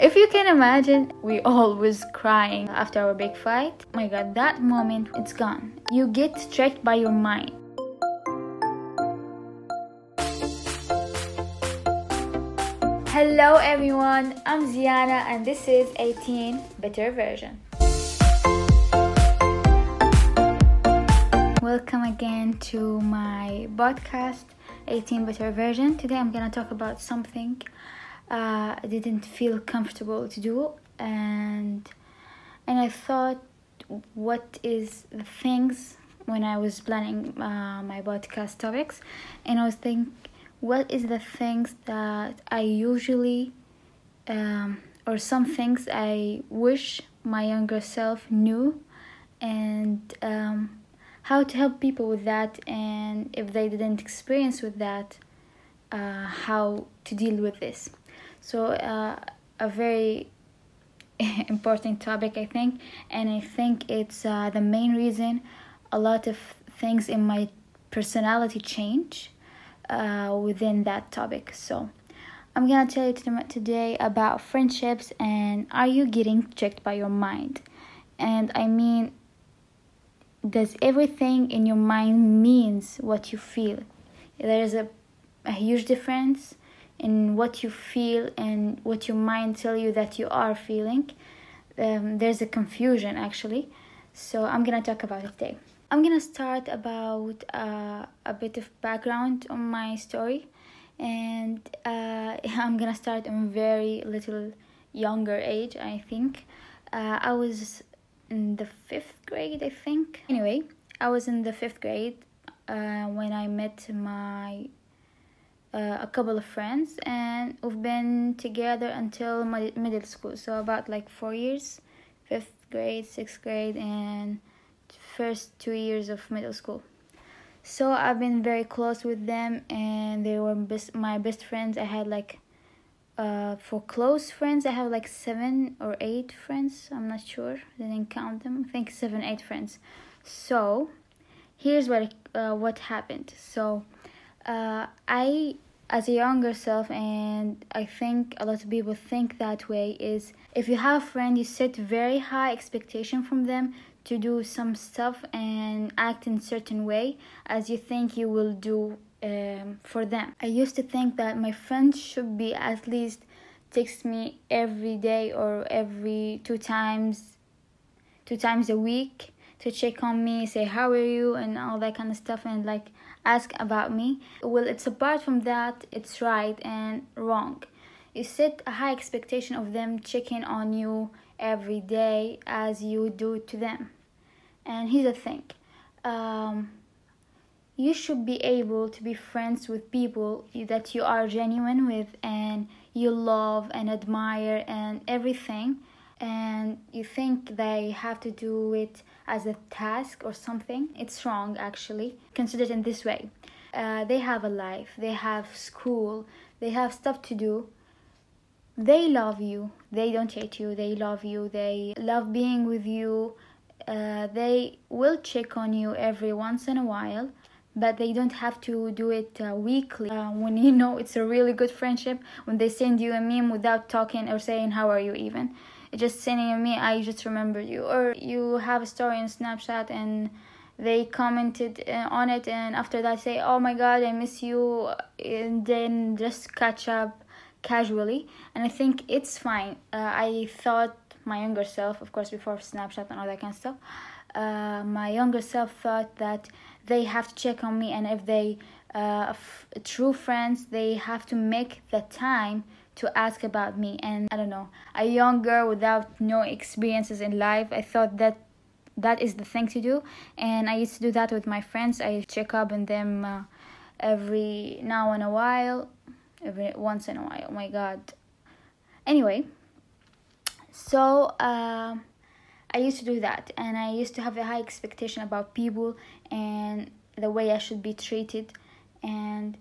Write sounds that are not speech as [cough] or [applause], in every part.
if you can imagine, we all was crying after our big fight. Oh my god, that moment, it's gone. You get tricked by your mind. Hello everyone, I'm Ziana and this is 18 Better Version. Welcome again to my podcast 18 Better Version. Today I'm gonna talk about something uh, I didn't feel comfortable to do and and I thought what is the things when I was planning uh, my podcast topics and I was thinking what is the things that I usually um, or some things I wish my younger self knew and um, how to help people with that and if they didn't experience with that uh, how to deal with this so uh, a very [laughs] important topic i think and i think it's uh, the main reason a lot of things in my personality change uh, within that topic. So, I'm gonna tell you today about friendships and are you getting checked by your mind? And I mean, does everything in your mind means what you feel? There's a, a huge difference in what you feel and what your mind tell you that you are feeling. Um, there's a confusion actually. So I'm gonna talk about it today. I'm gonna start about uh, a bit of background on my story, and uh, [laughs] I'm gonna start in very little younger age. I think uh, I was in the fifth grade. I think anyway, I was in the fifth grade uh, when I met my uh, a couple of friends, and we've been together until middle school. So about like four years, fifth grade, sixth grade, and first two years of middle school. So I've been very close with them, and they were best, my best friends. I had like, uh, for close friends, I have like seven or eight friends. I'm not sure. I didn't count them. I think seven, eight friends. So, here's what uh, what happened. So, uh, I as a younger self and i think a lot of people think that way is if you have a friend you set very high expectation from them to do some stuff and act in certain way as you think you will do um, for them. I used to think that my friends should be at least text me every day or every two times two times a week to check on me say how are you? and all that kind of stuff and like ask about me. Well, it's apart from that, it's right and wrong. You set a high expectation of them checking on you every day as you do to them. And here's the thing um, you should be able to be friends with people that you are genuine with and you love and admire and everything and you think they have to do it as a task or something, it's wrong actually. Consider it in this way uh, they have a life, they have school, they have stuff to do. They love you, they don't hate you, they love you, they love being with you. Uh, they will check on you every once in a while but they don't have to do it uh, weekly uh, when you [laughs] know it's a really good friendship when they send you a meme without talking or saying how are you even just sending me i just remember you. Or you have a story on snapchat and they commented uh, on it and after that say oh my god i miss you and then just catch up casually. And i think it's fine. Uh, i thought my younger self of course before snapchat and all that kind of stuff uh, my younger self thought that they have to check on me and if they uh, f- true friends they have to make the time to ask about me. And i don't know a young girl without no experiences in life i thought that that is the thing to do. And i used to do that with my friends. I check up on them uh, every now and a while every once in a while. Oh my god. Anyway so uh, i used to do that. And i used to have a high expectation about people and the way i should be treated. And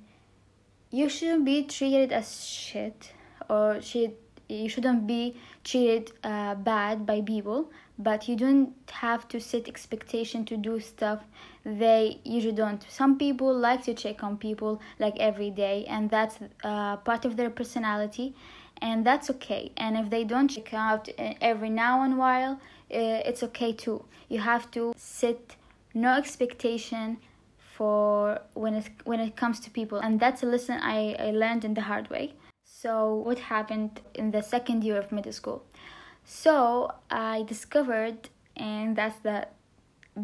you shouldn't be treated as shit or she you shouldn't be treated uh, bad by people but you don't have to set expectation to do stuff they usually don't. Some people like to check on people like every day and that's uh, part of their personality and that's okay. And if they don't check out uh, every now and while uh, it's okay too. You have to set no expectation for when it when it comes to people. And that's a lesson I, I learned in the hard way so what happened in the second year of middle school so I discovered, and that's the [laughs]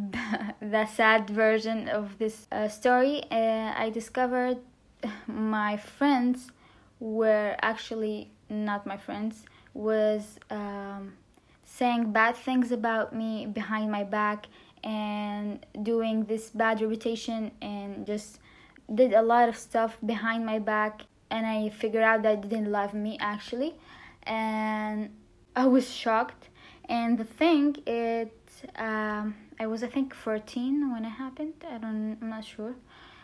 the sad version of this uh, story. Uh, I discovered my friends were actually not my friends. Was um, saying bad things about me behind my back and doing this bad reputation and just did a lot of stuff behind my back and I figured out that didn't love me actually and I was shocked. And the thing, it um, I was I think 14 when it happened. I don't, I'm not sure.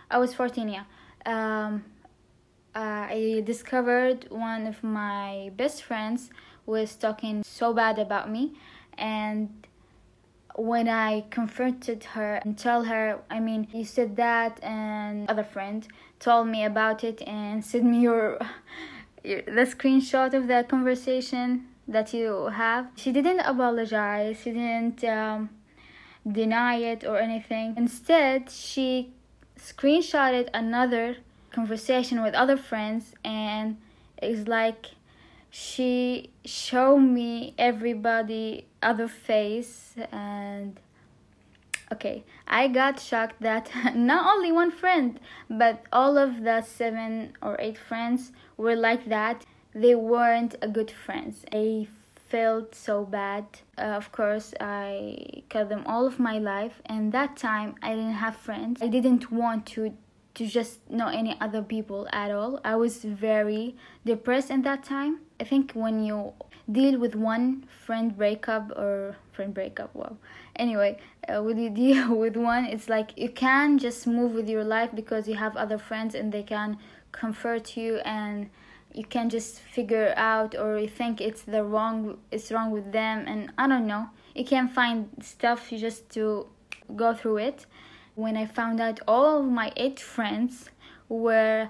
I was 14, yeah. Um, uh, I discovered one of my best friends was talking so bad about me, and when I confronted her and tell her, I mean, you said that, and other friend told me about it and sent me your, [laughs] your the screenshot of that conversation that you have. She didn't apologize, she didn't um, deny it or anything. Instead, she screenshotted another conversation with other friends and it's like she showed me everybody other face and okay i got shocked that [laughs] not only one friend but all of the seven or eight friends were like that they weren't a good friends. I felt so bad. Uh, of course, I cut them all of my life, and that time I didn't have friends. I didn't want to to just know any other people at all. I was very depressed in that time. I think when you deal with one friend breakup or friend breakup, wow. Anyway, uh, when you [laughs] deal with one, it's like you can just move with your life because you have other friends and they can comfort you and you can just figure out or you think it's the wrong it's wrong with them and i don't know you can find stuff just to go through it when i found out all of my eight friends were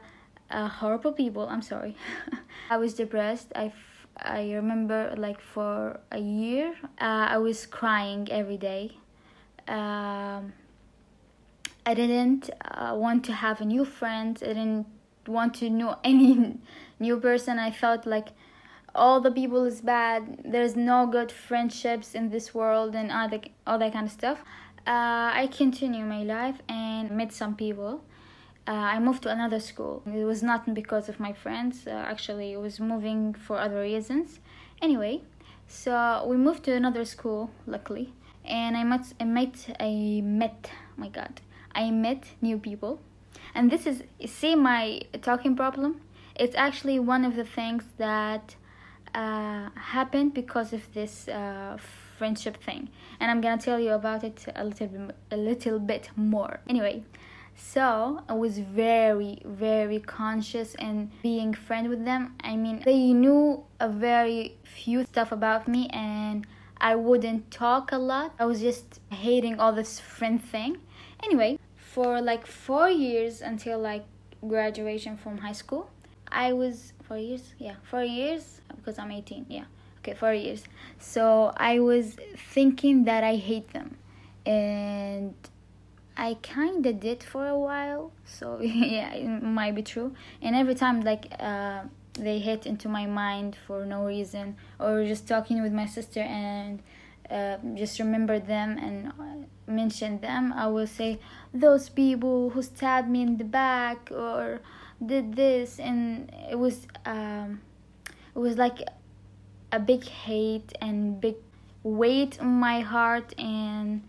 uh, horrible people i'm sorry. [laughs] I was depressed. I I remember like for a year uh, i was crying every day. Um, i didn't uh, want to have a new friend. I didn't want to know [laughs] any new person. I felt like all the people is bad. There's no good friendships in this world and all, the, all that kind of stuff. Uh, i continue my life and met some people uh, i moved to another school. It was not because of my friends. Uh, actually it was moving for other reasons. Anyway so we moved to another school luckily and i met i met i met my god i met new people. And this is see my talking problem? It's actually one of the things that uh, happened because of this uh, friendship thing. And i'm gonna tell you about it a little bit a little bit more. Anyway so i was very very conscious in being friend with them. I mean they knew a very few stuff about me and i wouldn't talk a lot. I was just hating all this friend thing. Anyway for like four years until like graduation from high school I was four years, yeah, four years because I'm 18, yeah, okay, four years. So I was thinking that I hate them, and I kind of did for a while. So [laughs] yeah, it might be true. And every time like uh, they hit into my mind for no reason, or just talking with my sister and uh, just remember them and uh, mention them, I will say those people who stabbed me in the back or did this and it was um it was like a big hate and big weight on my heart and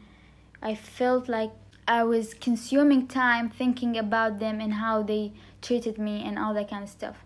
I felt like I was consuming time thinking about them and how they treated me and all that kind of stuff.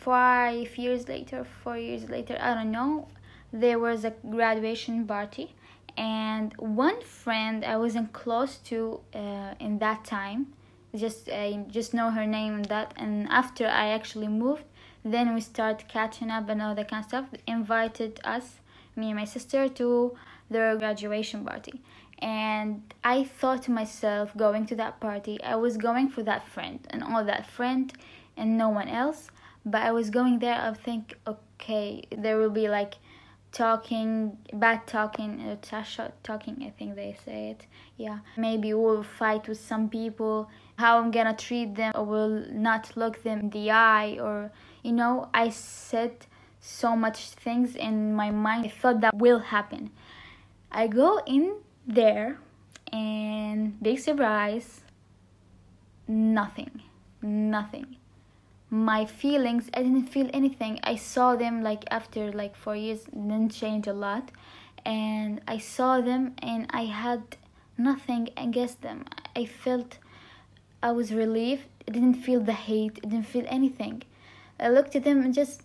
Five years later, four years later, I don't know, there was a graduation party and one friend I wasn't close to uh, in that time just I just know her name and that and after I actually moved then we start catching up and all that kind of stuff invited us me and my sister to their graduation party and i thought to myself going to that party i was going for that friend and all that friend and no one else. But i was going there i think okay there will be like talking bad talking uh, tasha talking i think they say it. Yeah. Maybe we'll fight with some people. How i'm gonna treat them or will not look them in the eye or you know i said so much things in my mind. I thought that will happen. I go in there and big surprise nothing nothing. My feelings i didn't feel anything. I saw them like after like four years didn't change a lot. And i saw them and i had nothing against them. I felt i was relieved. I didn't feel the hate. I didn't feel anything. I looked at them and just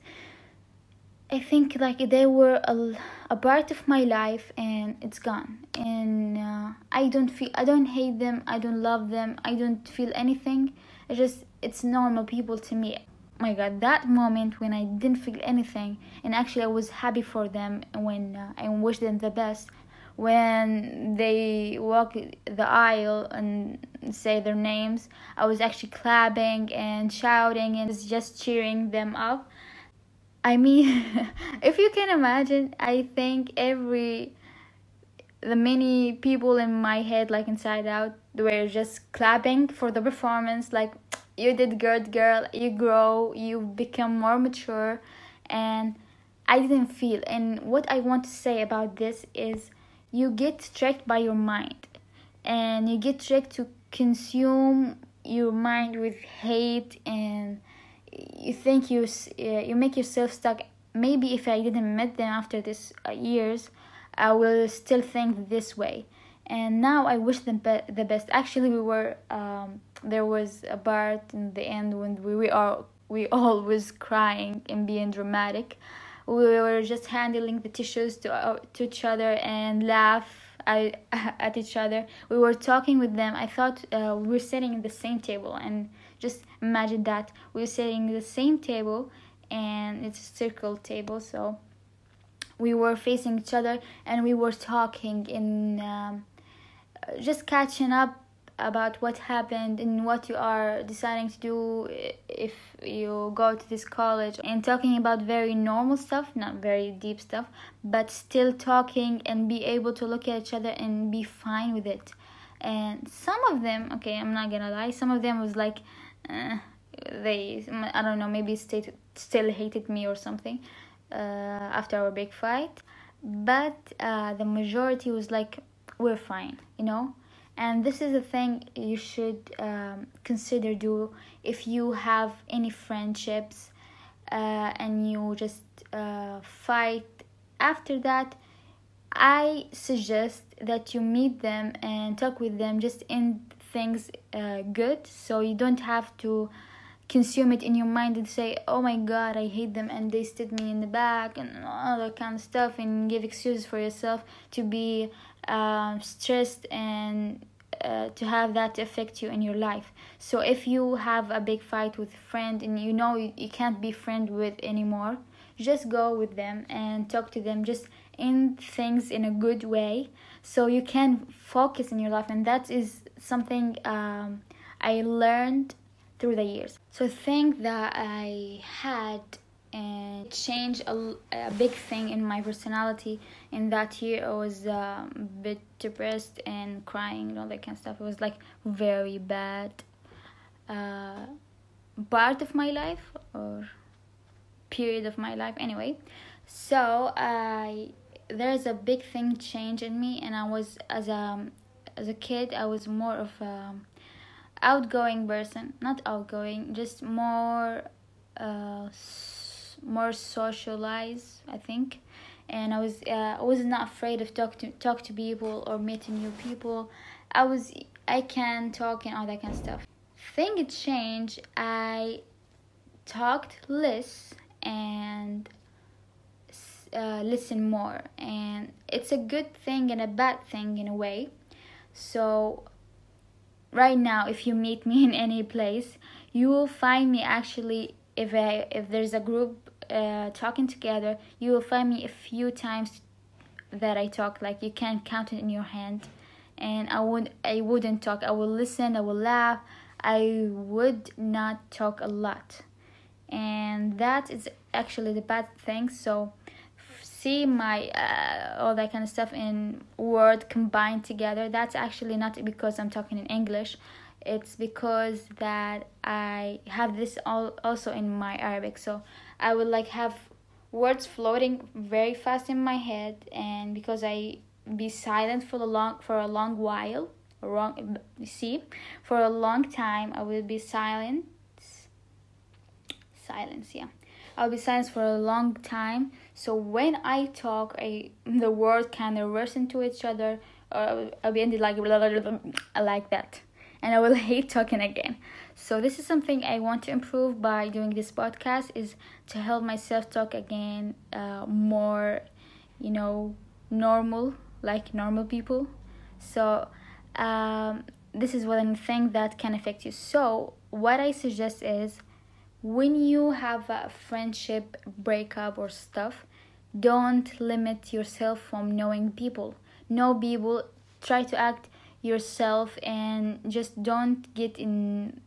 i think like they were a, a part of my life and it's gone. And uh, i don't feel i don't hate them i don't love them i don't feel anything. It's just it's normal people to me. My god that moment when i didn't feel anything and actually i was happy for them and when uh, i wish them the best. When they walk the aisle and say their names i was actually clapping and shouting and just cheering them up i mean [laughs] if you can imagine i think every the many people in my head like inside out were just clapping for the performance like you did good girl you grow you become more mature. And i didn't feel and what i want to say about this is you get tricked by your mind. And you get tricked to consume your mind with hate and you think you uh, you make yourself stuck maybe if i didn't meet them after this uh, years i will still think this way and now I wish them be- the best. Actually, we were um, there was a part in the end when we, we are we [laughs] all was crying and being dramatic. We were just handling the tissues to uh, to each other and laugh at, [laughs] at each other. We were talking with them. I thought uh, we were sitting in the same table and just imagine that. We were sitting the same table and it's a circle table so we were facing each other and we were talking in um, just catching up about what happened and what you are deciding to do if you go to this college. And talking about very normal stuff not very deep stuff but still talking and be able to look at each other and be fine with it. And some of them okay i'm not gonna lie some of them was like uh, they i don't know maybe stayed, still hated me or something uh, after our big fight. But uh, the majority was like we're fine you know? And this is a thing you should um, consider do if you have any friendships uh, and you just uh, fight after that i suggest that you meet them and talk with them just in things uh, good. So you don't have to consume it in your mind and say oh my god i hate them and they stabbed me in the back and all that kind of stuff and give excuses for yourself to be uh, stressed and uh, to have that affect you in your life. So if you have a big fight with a friend and you know you, you can't be friend with anymore just go with them and talk to them just in things in a good way. So you can focus in your life and that is something um, i learned through the years. So I think that I had and changed a, a big thing in my personality in that year. I was um, a bit depressed and crying and all that kind of stuff. It was like very bad uh, part of my life or period of my life. Anyway so i there's a big thing change in me and i was as a as a kid i was more of a outgoing person. Not outgoing just more uh, more socialized i think. And i was uh, i was not afraid of talk to talk to people or meeting new people. I was i can talk and all that kind of stuff. Thing it changed. I talked less and uh, listen more. And it's a good thing and a bad thing in a way so right now if you meet me [laughs] in any place you will find me actually if I if there's a group uh, talking together, you will find me a few times that I talk. Like you can count it in your hand, and I would I wouldn't talk. I will listen. I will laugh. I would not talk a lot, and that is actually the bad thing. So see my uh, all that kind of stuff in word combined together that's actually not because i'm talking in english it's because that I have this all also in my Arabic. So I would like have words floating very fast in my head, and because I be silent for a long for a long while, wrong see, for a long time I will be silent. Silence, yeah. I'll be silent for a long time. So when I talk, I the words kind of rush into each other, or I'll be ended like like that and I will [laughs] hate talking again. So this is something I want to improve by doing this podcast is to help myself talk again uh, more, you know, normal like normal people. So um, this is one thing that can affect you. So what I suggest is when you have a friendship breakup or stuff, don't limit yourself from knowing people. Know people. Try to act yourself and just don't get in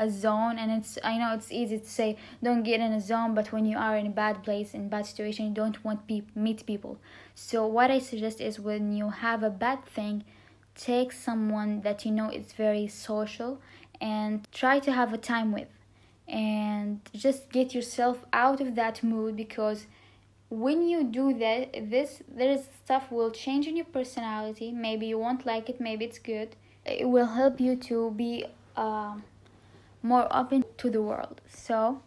a zone and it's i know it's easy to say don't get in a zone but when you are in a bad place in bad situation you don't want to meet people so what i suggest is when you have a bad thing take someone that you know is very social and try to have a time with and just get yourself out of that mood because when you do that this there is stuff will change in your personality. Maybe you won't like it maybe it's good. It will help you to be uh, more open to the world. So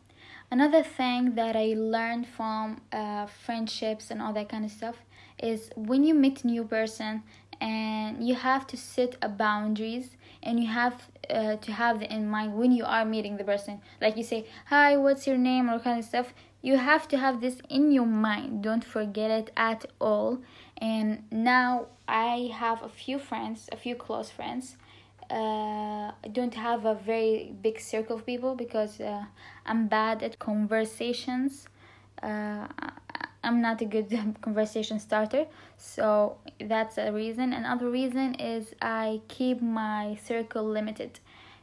another thing that i learned from uh, friendships and all that kind of stuff is when you meet new person and you have to set a boundaries and you have uh, to have in mind when you are meeting the person. Like you say hi what's your name? or kind of stuff you have to have this in your mind. Don't forget it at all. And now i have a few friends a few close friends. Uh, I don't have a very big circle of people because uh, I'm bad at conversations. Uh, I'm not a good [laughs] conversation starter, so that's a reason. Another reason is I keep my circle limited,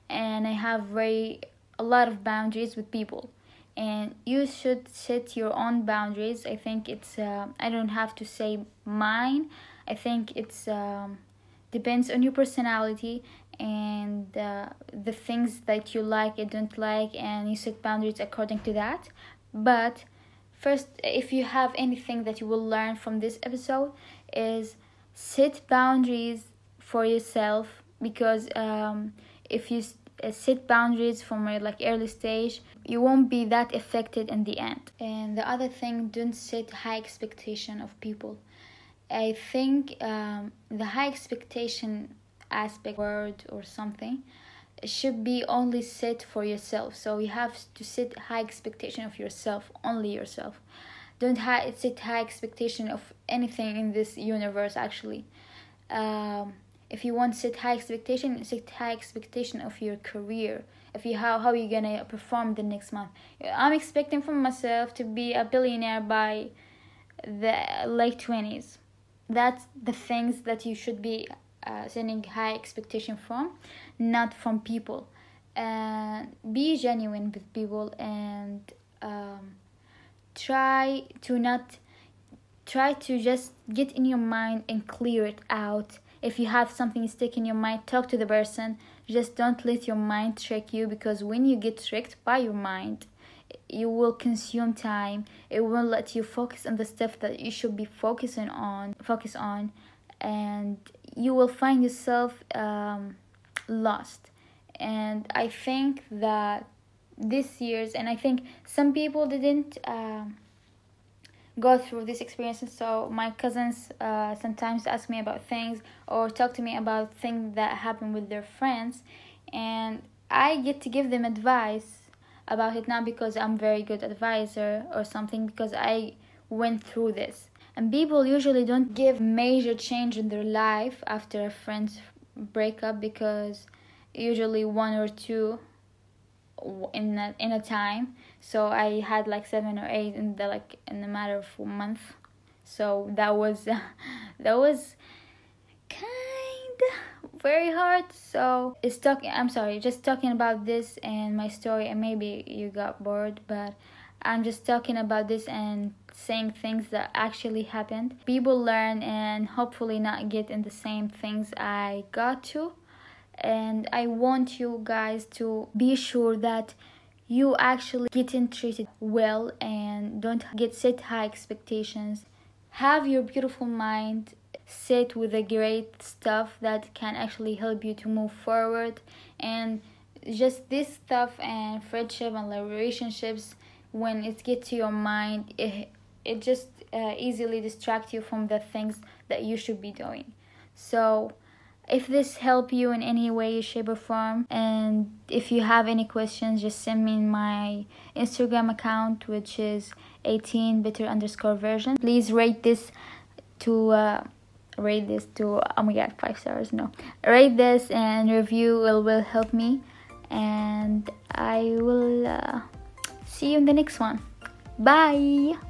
and I have very a lot of boundaries with people and you should set your own boundaries. I think it's uh, i don't have to say mine. I think it's um, depends on your personality and uh, the things that you like and don't like and you set boundaries according to that. But first if you have anything that you will learn from this episode is set boundaries for yourself because um, if you set boundaries from a like early stage you won't be that affected in the end. And the other thing don't set high expectation of people. I think um, the high expectation aspect word or something should be only set for yourself. So you have to set high expectation of yourself only yourself. Don't ha- set high expectation of anything in this universe actually. Um, if you want to set high expectation set high expectation of your career. If you how how you gonna perform the next month. I'm expecting from myself to be a billionaire by the late 20s that's the things that you should be uh, setting high expectation from not from people. And be genuine with people and um, try to not try to just get in your mind and clear it out if you have something stuck in your mind talk to the person. Just don't let your mind trick you because when you get tricked by your mind you will consume time. It will let you focus on the stuff that you should be focusing on focus on and you will find yourself um, lost. And i think that this year's and i think some people didn't uh, go through these experiences. So my cousins uh, sometimes ask me about things or talk to me about things that happen with their friends. And i get to give them advice about it not because i'm very good advisor or something because i went through this. And people usually don't give major change in their life after a friend's breakup because usually one or two in a, in a time. So i had like seven or eight in the like in a matter of a month. So that was [laughs] that was kind very hard. So it's talking i'm sorry just talking about this and my story and maybe you got bored but i'm just talking about this and saying things that actually happened. People learn and hopefully not get in the same things i got to and I want you guys to be sure that you actually getting treated well and don't get set high expectations. Have your beautiful mind set with the great stuff that can actually help you to move forward and just this stuff and friendship and relationships when it gets to your mind it, it just uh, easily distract you from the things that you should be doing so if this helped you in any way shape or form and if you have any questions just send me my instagram account which is 18 bitter underscore version. Please rate this to uh, rate this to oh my god five stars no. Rate this and review will will help me and i will uh, see you in the next one. Bye